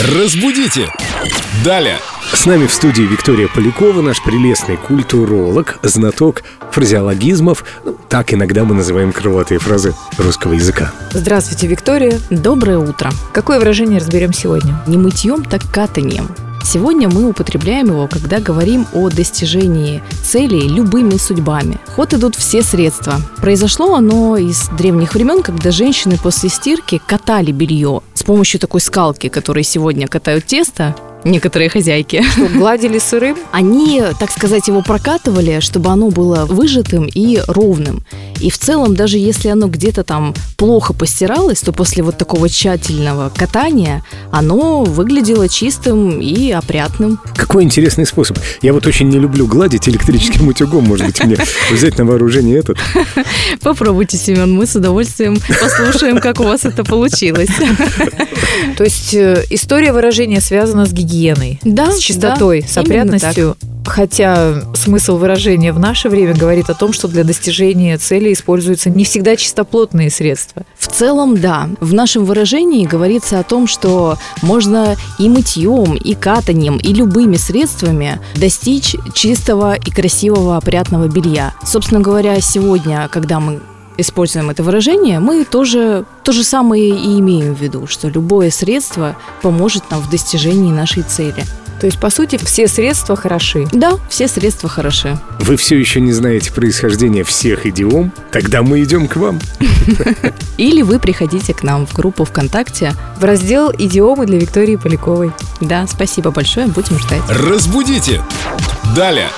Разбудите! Далее! С нами в студии Виктория Полякова, наш прелестный культуролог, знаток фразеологизмов. Ну, так иногда мы называем крылатые фразы русского языка. Здравствуйте, Виктория. Доброе утро. Какое выражение разберем сегодня? Не мытьем, так катанием. Сегодня мы употребляем его, когда говорим о достижении целей любыми судьбами. Ход идут все средства. Произошло оно из древних времен, когда женщины после стирки катали белье с помощью такой скалки, которой сегодня катают тесто, некоторые хозяйки. Что, гладили сырым? Они, так сказать, его прокатывали, чтобы оно было выжатым и ровным. И в целом, даже если оно где-то там плохо постиралось, то после вот такого тщательного катания оно выглядело чистым и опрятным. Какой интересный способ. Я вот очень не люблю гладить электрическим утюгом. Может быть, мне взять на вооружение этот? Попробуйте, Семен, мы с удовольствием послушаем, как у вас это получилось. То есть э, история выражения связана с гигиеной, Да, с чистотой, да, с опрятностью. Хотя смысл выражения в наше время говорит о том, что для достижения цели используются не всегда чистоплотные средства. В целом, да. В нашем выражении говорится о том, что можно и мытьем, и катанием, и любыми средствами достичь чистого и красивого опрятного белья. Собственно говоря, сегодня, когда мы используем это выражение, мы тоже то же самое и имеем в виду, что любое средство поможет нам в достижении нашей цели. То есть, по сути, все средства хороши. Да, все средства хороши. Вы все еще не знаете происхождение всех идиом? Тогда мы идем к вам. Или вы приходите к нам в группу ВКонтакте. В раздел «Идиомы» для Виктории Поляковой. Да, спасибо большое, будем ждать. Разбудите! Далее!